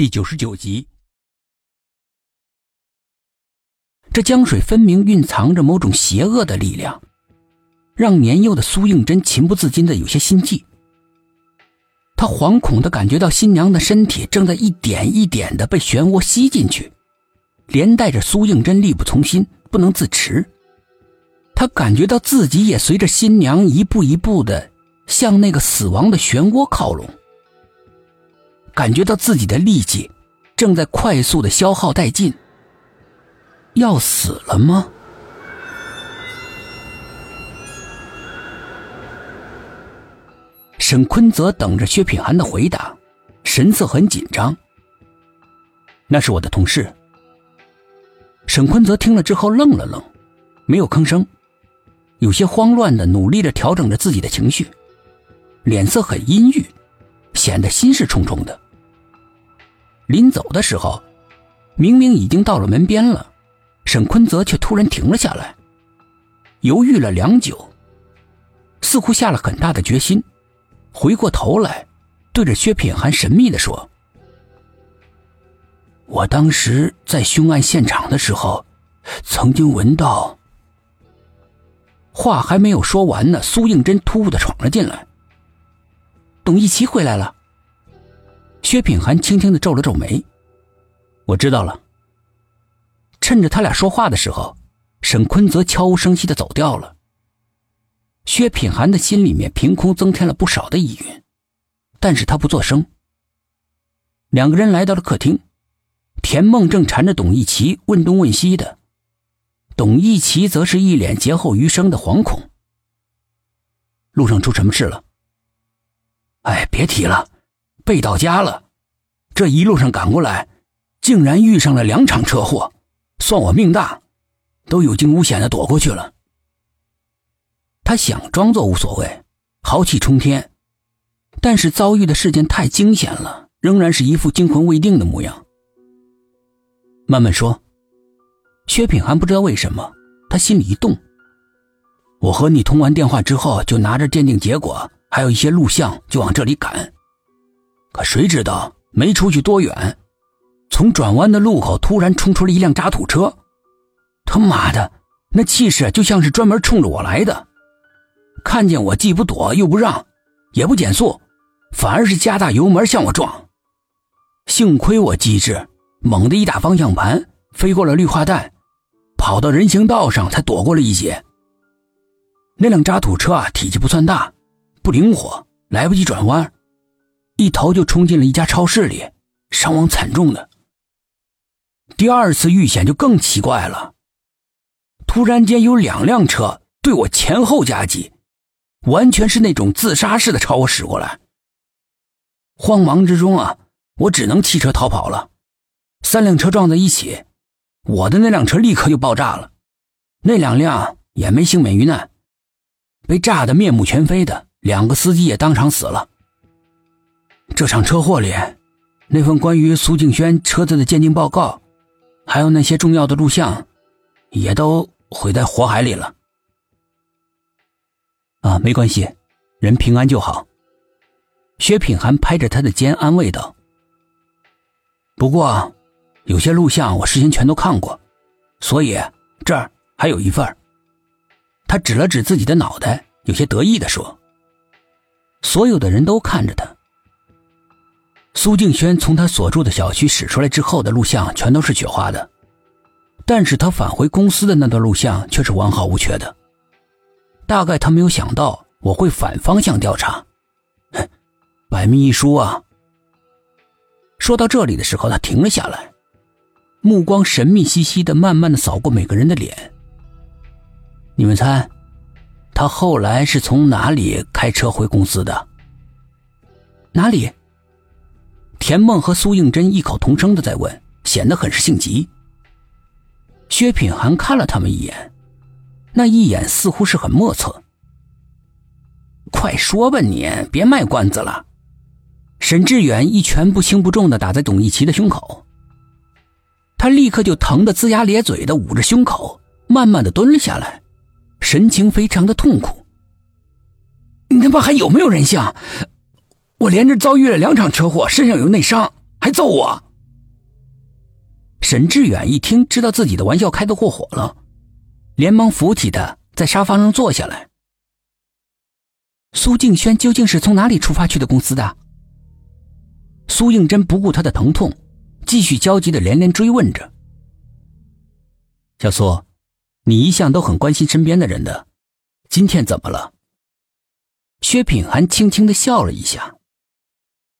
第九十九集。这江水分明蕴藏着某种邪恶的力量，让年幼的苏应真情不自禁的有些心悸。他惶恐的感觉到新娘的身体正在一点一点的被漩涡吸进去，连带着苏应真力不从心，不能自持。他感觉到自己也随着新娘一步一步的向那个死亡的漩涡靠拢，感觉到自己的力气正在快速的消耗殆尽。要死了吗？沈坤泽等着薛品涵的回答，神色很紧张。那是我的同事。沈坤泽听了之后愣了愣，没有吭声，有些慌乱的努力着调整着自己的情绪，脸色很阴郁，显得心事重重的。临走的时候，明明已经到了门边了。沈坤泽却突然停了下来，犹豫了良久，似乎下了很大的决心，回过头来，对着薛品涵神秘的说：“我当时在凶案现场的时候，曾经闻到。”话还没有说完呢，苏应真突兀的闯了进来。董一奇回来了。薛品涵轻轻的皱了皱眉：“我知道了。”趁着他俩说话的时候，沈坤泽悄无声息的走掉了。薛品涵的心里面凭空增添了不少的疑云，但是他不作声。两个人来到了客厅，田梦正缠着董一奇问东问西的，董一奇则是一脸劫后余生的惶恐。路上出什么事了？哎，别提了，被盗家了。这一路上赶过来，竟然遇上了两场车祸。算我命大，都有惊无险的躲过去了。他想装作无所谓，豪气冲天，但是遭遇的事件太惊险了，仍然是一副惊魂未定的模样。慢慢说，薛品涵不知道为什么，他心里一动。我和你通完电话之后，就拿着鉴定结果，还有一些录像，就往这里赶。可谁知道，没出去多远。从转弯的路口突然冲出了一辆渣土车，他妈的，那气势就像是专门冲着我来的。看见我既不躲又不让，也不减速，反而是加大油门向我撞。幸亏我机智，猛地一打方向盘，飞过了绿化带，跑到人行道上才躲过了一劫。那辆渣土车啊，体积不算大，不灵活，来不及转弯，一头就冲进了一家超市里，伤亡惨重的。第二次遇险就更奇怪了，突然间有两辆车对我前后夹击，完全是那种自杀式的朝我驶过来。慌忙之中啊，我只能弃车逃跑了。三辆车撞在一起，我的那辆车立刻就爆炸了，那两辆也没幸免于难，被炸得面目全非的，两个司机也当场死了。这场车祸里，那份关于苏静轩车子的鉴定报告。还有那些重要的录像，也都毁在火海里了。啊，没关系，人平安就好。薛品涵拍着他的肩安慰道：“不过，有些录像我事先全都看过，所以这儿还有一份。”他指了指自己的脑袋，有些得意的说：“所有的人都看着他。”苏静轩从他所住的小区驶出来之后的录像全都是雪花的，但是他返回公司的那段录像却是完好无缺的。大概他没有想到我会反方向调查，哼，百密一疏啊。说到这里的时候，他停了下来，目光神秘兮兮的，慢慢的扫过每个人的脸。你们猜，他后来是从哪里开车回公司的？哪里？田梦和苏应真异口同声的在问，显得很是性急。薛品涵看了他们一眼，那一眼似乎是很莫测。快说吧，你别卖关子了。沈志远一拳不轻不重的打在董一奇的胸口，他立刻就疼得龇牙咧嘴的捂着胸口，慢慢的蹲了下来，神情非常的痛苦。你他妈还有没有人性？我连着遭遇了两场车祸，身上有内伤，还揍我！沈志远一听，知道自己的玩笑开得过火了，连忙扶起他，在沙发上坐下来。苏静轩究竟是从哪里出发去的公司的？苏应真不顾他的疼痛，继续焦急的连连追问着：“小苏，你一向都很关心身边的人的，今天怎么了？”薛品涵轻轻的笑了一下。